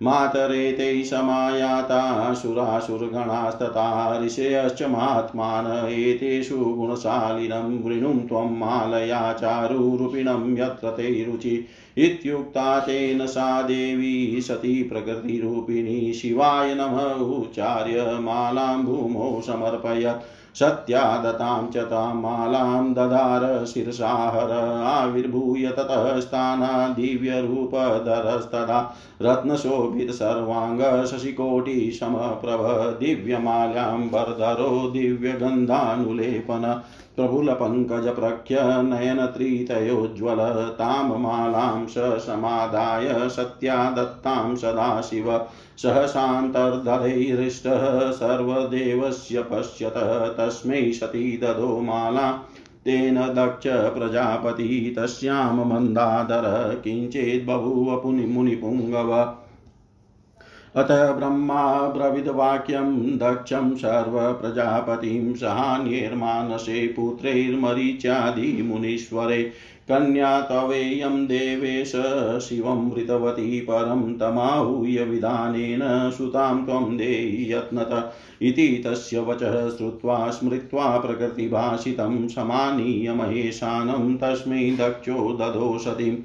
मातरेते समायाता सुरासुरगणास्तथा ऋषयश्च महात्मान एतेषु गुणशालिनं वृणुं त्वं मालया चारुरूपिणं यत्र ते रुचि इत्युक्ता तेन सा देवी सती प्रकृतिरूपिणी शिवाय नमः उच्चार्य मालां भूमौ समर्पयत्। सत्यादतां च तां मालां दधार शिरसाहर आविर्भूय ततः स्थाना दिव्यरूपधरस्तदा रत्नशोभितसर्वाङ्गशशिकोटिशमप्रभ दिव्यमाल्याम्बरधरो दिव्यगन्धानुलेपन प्रफुल्लपङ्कजप्रख्य नयनत्रितयोज्ज्वल तां मालां स समादाय सत्या दत्तां सदाशिव। सहसान्तर्धरैहृष्टः सर्वदेवस्य पश्यत तस्मै सती ददो माला। तेन दक्ष प्रजापति तस्यां मन्दादर किञ्चिद्बभूव मुनिपुङ्गव। अत ब्रह्मा ब्रविदवाक्यं दक्षं सर्वप्रजापतिं सहान्यैर्मानसे पुत्रैर्मरीच्यादिमुनीश्वरे। कन्या तवेयं देवेश शिवं मृतवती परं तमाहूय विधानेन सुतां त्वं देहि यत्नत इति तस्य वचः श्रुत्वा स्मृत्वा प्रकृतिभाषितं समानीय महेशानं तस्मै दक्षो ददो सतीम्।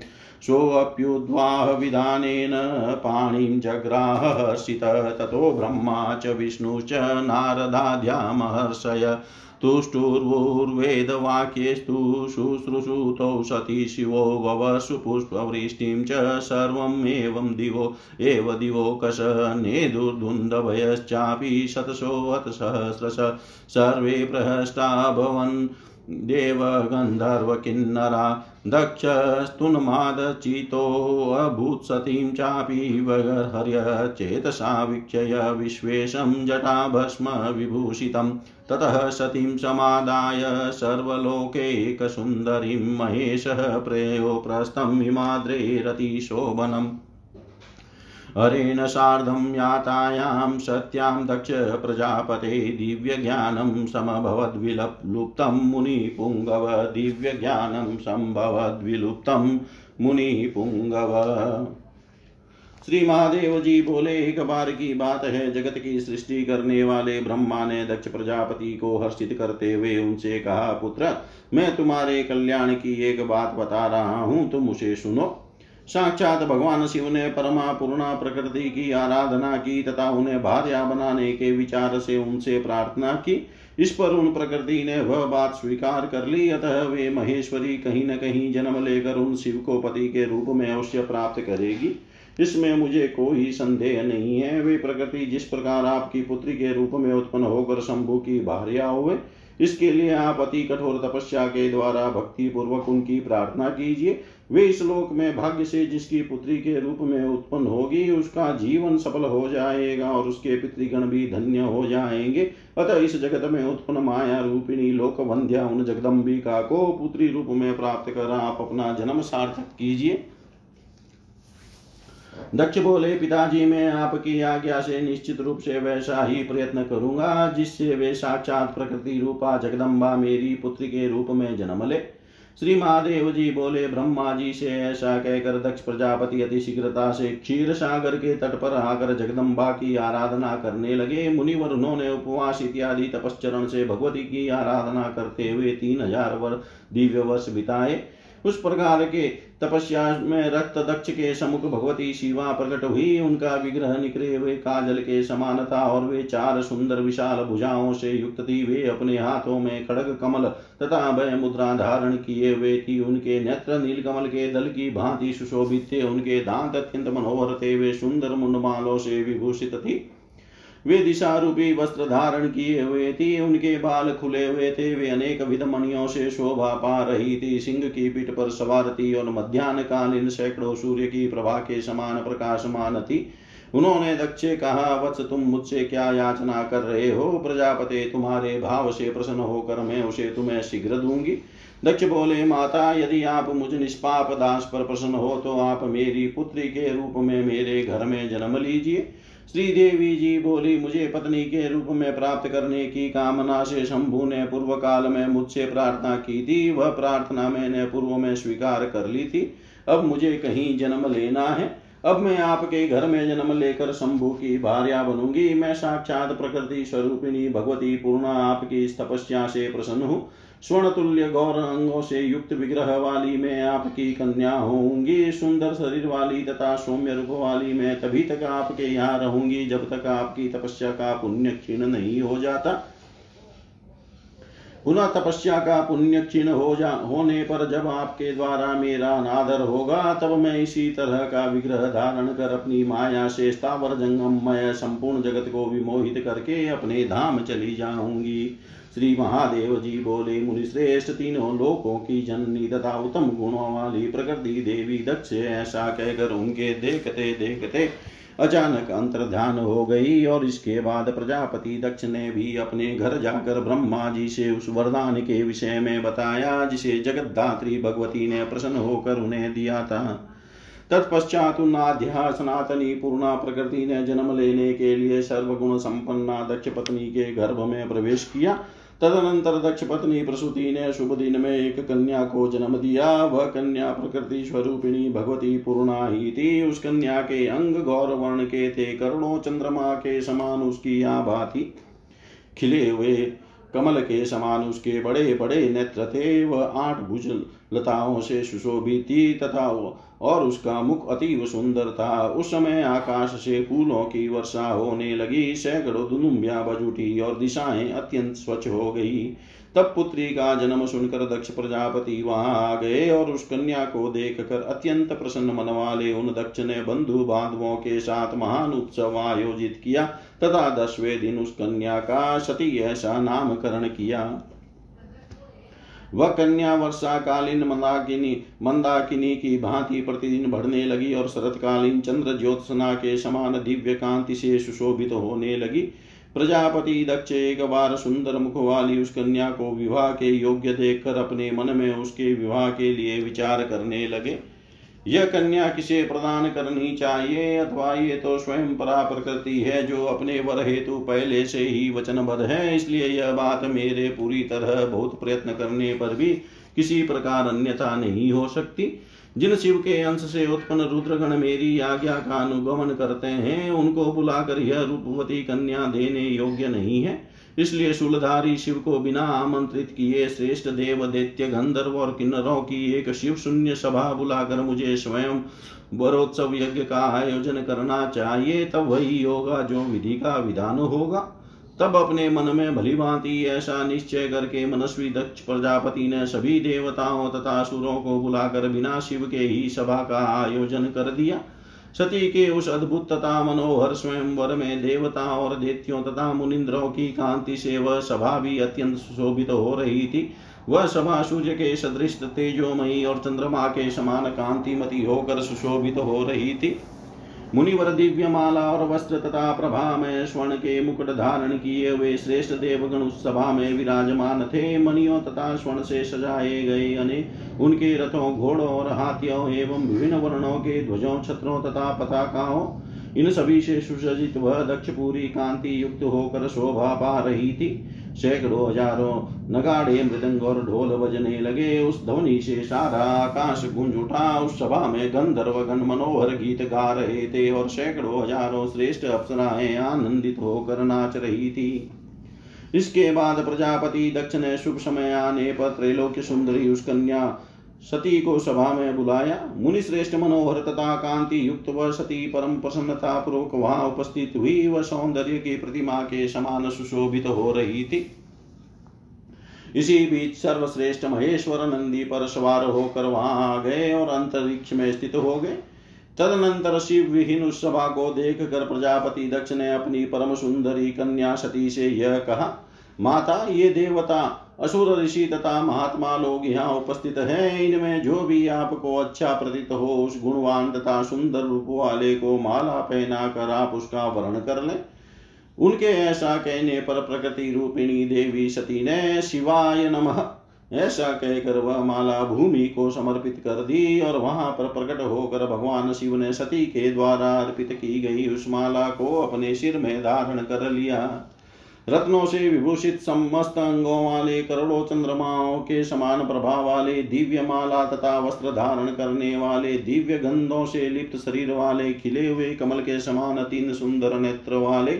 सोऽप्युद्वाहविधानेन पाणिं जग्राहर्षित ततो ब्रह्मा च विष्णुश्च नारदाद्यामहर्षय। तुष्टुर्वुर्वेदवाक्येस्तु शुश्रूषुतौ सती शिवो ववसु पुष्पवृष्टिं च सर्वमेवं दिवो, एव दिवोकश नेदुर्धुन्दभयश्चापि शतशोऽतसहस्रश सर्वे प्रहष्टा देवगन्धर्वकिन्नरा दक्षस्तुन्मादचितोऽभूत् सतीं चापि वगर्हर्य चेतसा वीक्षय विश्वेशं जटाभस्म विभूषितं ततः सतीं समादाय सर्वलोकैकसुन्दरीं महेशः प्रेयो प्रस्थं हरेण सार्धं यातायां सत्यां दक्ष प्रजापते दिव्यज्ञानं समभवद्विलुप्तं मुनिपुङ्गव, दिव्यज्ञानं सम्भवद्विलुप्तं मुनिपुङ्गव। श्री महादेव जी बोले, एक बार की बात है, जगत की सृष्टि करने वाले ब्रह्मा ने दक्ष प्रजापति को हर्षित करते हुए उनसे कहा, पुत्र, मैं तुम्हारे कल्याण की एक बात बता रहा हूँ, तुम उसे सुनो। साक्षात भगवान शिव ने परमा पूर्णा प्रकृति की आराधना की तथा उन्हें भार्या बनाने के विचार से उनसे प्रार्थना की। इस पर उन प्रकृति ने वह बात स्वीकार कर ली। अतः वे महेश्वरी कहीं न कहीं जन्म लेकर उन शिव को पति के रूप में अवश्य प्राप्त करेगी। इसमें मुझे कोई संदेह नहीं है। वे प्रकृति जिस प्रकार आपकी पुत्री के रूप में उत्पन्न होकर शंभु की भार्या हुए इसके लिए आप अति कठोर तपस्या के द्वारा भक्ति पूर्वक उनकी प्रार्थना कीजिए। वे इस लोक में भाग्य से जिसकी पुत्री के रूप में उत्पन्न होगी, उसका जीवन सफल हो जाएगा और उसके पितृगण भी धन्य हो जाएँगे। अतः इस जगत में उत्पन्न माया रूपिणी लोक वंध्या उन जगदम्बिका को पुत्री रूप में प्राप्त कर आप अपना जन्म सार्थक कीजिए। दक्ष बोले, पिताजी, मैं आपकी आज्ञा से निश्चित रूप से वैसा ही प्रयत्न करूँगा, जिससे वे साक्षात प्रकृति रूपा जगदम्बा मेरी पुत्री के रूप में जन्म ले। श्री महादेव जी बोले, ब्रह्मा जी से ऐसा कहकर दक्ष प्रजापति अति शीघ्रता से क्षीर सागर के तट पर आकर जगदम्बा की आराधना करने लगे। मुनिवर उन्होंने उपवास इत्यादि तपस्चरण से भगवती की आराधना करते हुए तीन हज़ार वर्ष दिव्य वर्ष बिताए। उस प्रकार के तपस्या में रक्त दक्ष के समुख भगवती शिवा प्रकट हुई। उनका विग्रह निकले हुए काजल के समान था और वे चार सुंदर विशाल भुजाओं से युक्त थी। वे अपने हाथों में खड़ग कमल तथा भय मुद्रा धारण किए हुए थी। उनके नेत्र नील कमल के दल की भांति सुशोभित थे। उनके दांत अत्यंत मनोहर थे। वे सुंदर मुंडमालों से विभूषित थी। वे दिशा रूपी वस्त्र धारण किए हुए थी, उनके बाल खुले हुए थे, वे अनेक विध मणियों से शोभा पा रही थी। सिंह की पीठ पर सवार थी और मध्यान्ह कालीन सैकड़ों सूर्य की प्रभा के समान प्रकाशमान थी। उन्होंने दक्ष कहा, वत्स तुम मुझसे क्या याचना कर रहे हो? प्रजापते, तुम्हारे भाव से प्रसन्न होकर मैं उसे तुम्हें शीघ्र दूँगी। दक्ष बोले, माता, यदि आप मुझ निष्पाप दास पर प्रसन्न हो तो आप मेरी पुत्री के रूप में मेरे घर में जन्म लीजिए। श्री देवी जी बोली, मुझे पत्नी के रूप में प्राप्त करने की कामना से शंभु ने पूर्व काल में मुझसे प्रार्थना की थी। वह प्रार्थना मैंने पूर्व में स्वीकार कर ली थी। अब मुझे कहीं जन्म लेना है। अब मैं आपके घर में जन्म लेकर शंभु की भार्या बनूँगी। मैं साक्षात प्रकृति स्वरूपिणी भगवती पूर्णा आपकी तपस्या से प्रसन्न हूँ। स्वर्ण तुल्य गौर अंगों से युक्त विग्रह वाली मैं आपकी कन्या होंगी सुंदर शरीर वाली तथा सौम्य रूप वाली मैं तभी तक आपके यहाँ रहूँगी, जब तक आपकी तपस्या का पुण्य क्षीण नहीं हो जाता। पुनः तपस्या का पुण्य क्षीण हो जा, होने पर जब आपके द्वारा मेरा अनादर होगा, तब मैं इसी तरह का विग्रह धारण कर अपनी माया से स्थावर जंगममय संपूर्ण जगत को विमोहित करके अपने धाम चली जाऊँगी। श्री महादेव जी बोले मुनि श्रेष्ठ तीनों लोकों की जननी तथा उत्तम गुणों वाली प्रकृति देवी दक्ष ऐसा कहकर उनके देखते देखते अचानक अंतर ध्यान हो गई और इसके बाद प्रजापति दक्ष ने भी अपने घर जाकर ब्रह्मा जी से उस वरदान के विषय में बताया, जिसे जगद्धात्री भगवती ने प्रसन्न होकर उन्हें दिया था। तत्पश्चात उन्नाध्या सनातनी पूर्णा प्रकृति ने जन्म लेने के लिए सर्वगुण संपन्ना दक्ष पत्नी के गर्भ में प्रवेश किया तदनंतर दक्ष पत्नी प्रसूति ने शुभ दिन में एक कन्या को जन्म दिया। वह कन्या प्रकृति स्वरूपिणी भगवती पूर्णा ही थी। उस कन्या के अंग गौर वर्ण के थे। करुणों चंद्रमा के समान उसकी आभा थी। खिले हुए कमल के समान उसके बड़े बड़े नेत्र थे, वह आठ भुज लताओं से सुशोभित थी तथा और उसका मुख अतीव सुंदर था। उस समय आकाश से फूलों की वर्षा होने लगी। सैकड़ों दुनुम्बिया बज उठी और दिशाएँ अत्यंत स्वच्छ हो गई। तब पुत्री का जन्म सुनकर दक्ष प्रजापति वहाँ आ गए और उस कन्या को देख कर अत्यंत प्रसन्न मन वाले उन दक्ष ने बंधु बांधवों के साथ महान उत्सव आयोजित किया। तथा दसवें दिन उस कन्या का सती ऐसा नामकरण किया। वह कन्या वर्षा कालीन मंदाकिनी मंदाकिनी की भांति प्रतिदिन बढ़ने लगी और शरतकालीन चंद्र ज्योत्सना के समान दिव्य कांति से सुशोभित तो होने लगी। प्रजापति दक्ष एक बार सुंदर मुख वाली उस कन्या को विवाह के योग्य देखकर अपने मन में उसके विवाह के लिए विचार करने लगे। यह कन्या किसे प्रदान करनी चाहिए अथवा ये तो स्वयं परा प्रकृति है, जो अपने वर हेतु पहले से ही वचनबद्ध है, इसलिए यह बात मेरे पूरी तरह बहुत प्रयत्न करने पर भी किसी प्रकार अन्यथा नहीं हो सकती। जिन शिव के अंश से उत्पन्न रुद्रगण मेरी आज्ञा का अनुगमन करते हैं, उनको बुलाकर यह रूपवती कन्या देने योग्य नहीं है। इसलिए शूलधारी शिव को बिना आमंत्रित किए श्रेष्ठ देव दैत्य गंधर्व और किन्नरों की एक शिव शून्य सभा बुलाकर मुझे स्वयं वरोत्सव यज्ञ का आयोजन करना चाहिए। तब वही होगा जो विधि का विधान होगा। तब अपने मन में भली भांति ऐसा निश्चय करके मनस्वी दक्ष प्रजापति ने सभी देवताओं तथा असुरों को बुलाकर बिना शिव के ही सभा का आयोजन कर दिया। सती के उस अद्भुत तथा मनोहर स्वयंवर में देवता और देत्यों तथा मुनिंद्रों की कांति से वह सभा भी अत्यंत सुशोभित हो रही थी। वह सभा सूर्य के सदृश, तेजोमयी और चंद्रमा के समान कांतिमती होकर सुशोभित हो रही थी। मुनिवर दिव्य माला और वस्त्र तथा प्रभा में स्वर्ण के मुकुट धारण किए हुए श्रेष्ठ देवगण उस सभा में विराजमान थे। मणियों तथा स्वर्ण से सजाए गए अने उनके रथों, घोड़ों और हाथियों एवं विभिन्न वर्णों के ध्वजों, छत्रों तथा पताकाओं, इन सभी से सुसज्जित वह दक्षपुरी कांति युक्त होकर शोभा पा रही थी। सैकड़ों हज़ारों नगाड़े मृदंग और ढोल बजने लगे। उस ध्वनि से सारा आकाश गुंज उठा उस सभा में गंधर्व गण मनोहर गीत गा रहे थे और सैकड़ों हज़ारों श्रेष्ठ अप्सराएँ आनंदित होकर नाच रही थी। इसके बाद प्रजापति दक्ष ने शुभ समय आने पर त्रैलोक्य सुंदरी उस कन्या सती को सभा में बुलाया। मुनि श्रेष्ठ मनोहर तथा कांति युक्त व सती परम प्रसन्नता पूर्वक वहाँ उपस्थित हुई। व सौंदर्य की प्रतिमा के समान सुशोभित हो रही थी। इसी बीच सर्वश्रेष्ठ महेश्वर नंदी पर सवार होकर वहाँ आ गए और अंतरिक्ष में स्थित हो गए। तदनंतर शिव विहीन उस सभा को देख कर प्रजापति दक्ष ने अपनी परम सुंदरी कन्या सती से यह कहा, माता, ये देवता असुर ऋषि तथा महात्मा लोग यहाँ उपस्थित हैं। इनमें जो भी आपको अच्छा प्रतीत हो, उस गुणवान तथा सुंदर रूप वाले को माला पहना कर आप उसका वर्ण कर लें। उनके ऐसा कहने पर प्रकृति रूपिणी देवी सती ने शिवाय नमः। ऐसा कहकर वह माला भूमि को समर्पित कर दी और वहाँ पर प्रकट होकर भगवान शिव ने सती के द्वारा अर्पित की गई उस माला को अपने सिर में धारण कर लिया। रत्नों से विभूषित समस्त अंगों वाले करोड़ों चंद्रमाओं के समान प्रभाव वाले दिव्य माला तथा वस्त्र धारण करने वाले दिव्य गंधों से लिप्त शरीर वाले, खिले हुए कमल के समान तीन सुंदर नेत्र वाले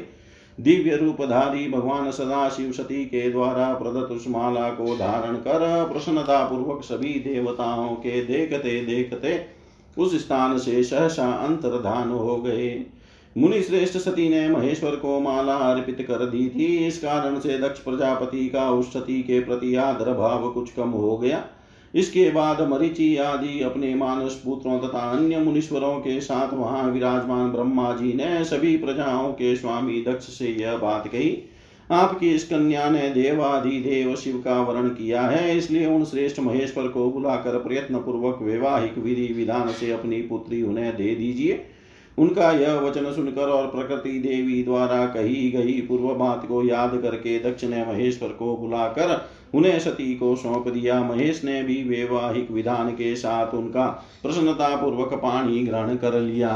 दिव्य रूपधारी भगवान सदा शिव सती के द्वारा प्रदत्त उस माला को धारण कर प्रसन्नता पूर्वक सभी देवताओं के देखते देखते उस स्थान से सहसा अंतर्धान हो गए। मुनि श्रेष्ठ सती ने महेश्वर को माला अर्पित कर दी थी। इस कारण से दक्ष प्रजापति का उस सती के प्रति आदर भाव कुछ कम हो गया। इसके बाद मरीचि आदि अपने मानस पुत्रों तथा अन्य मुनीश्वरों के साथ वहाँ विराजमान ब्रह्मा जी ने सभी प्रजाओं के स्वामी दक्ष से यह बात कही। आपकी इस कन्या ने देवाधिदेव शिव का वर्ण किया है, इसलिए उन श्रेष्ठ महेश्वर को बुलाकर प्रयत्न पूर्वक वैवाहिक विधि विधान से अपनी पुत्री उन्हें दे दीजिए। उनका यह वचन सुनकर और प्रकृति देवी द्वारा कही गई पूर्व बात को याद करके दक्ष ने महेश्वर को बुलाकर उन्हें सती को सौंप दिया। महेश ने भी वैवाहिक विधान के साथ उनका प्रसन्नता पूर्वक पानी ग्रहण कर लिया।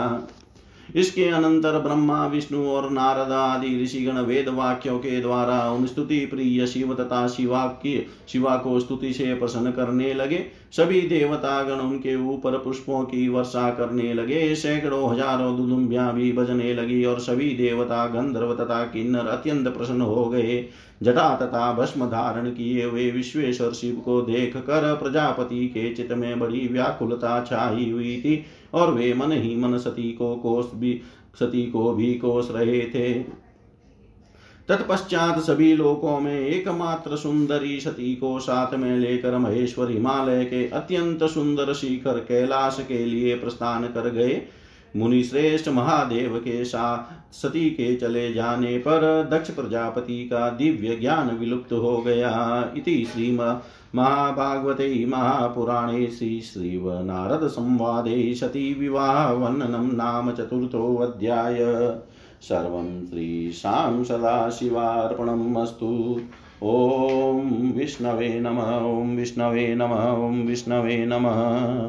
इसके अनंतर ब्रह्मा, विष्णु और नारद आदि ऋषिगण वेद वाक्यों के द्वारा उन स्तुति प्रिय शिव तथा शिवा की, शिवा को स्तुति से प्रसन्न करने लगे। सभी देवतागण उनके ऊपर पुष्पों की वर्षा करने लगे। सैकड़ों, हज़ारों दुदुम्बिया भी बजने लगी और सभी देवता गंधर्व तथा किन्नर अत्यंत प्रसन्न हो गए। जटा तथा भस्म धारण किए हुए विश्वेश्वर शिव को देख कर प्रजापति के चित्त में बड़ी व्याकुलता छाई हुई थी। और वे मन ही मन सती को कोस भी, सती को भी कोस रहे थे। तत्पश्चात सभी लोकों में एकमात्र सुंदरी सती को साथ में लेकर महेश्वर हिमालय के अत्यंत सुंदर शिखर कैलाश के लिए प्रस्थान कर गए। मुनि श्रेष्ठ महादेव के साथ सती के चले जाने पर दक्ष प्रजापति का दिव्य ज्ञान विलुप्त हो गया। इति श्री महाभागवते महापुराणे श्री श्रीवनारद संवादे सती विवाह वर्णनम नाम चतुर्थोऽध्याय। सर्वं श्रीशां सदाशिवार्पणम् अस्तु। ॐ विष्णवे नमः, ॐ विष्णवे नमः, ॐ विष्णवे नमः।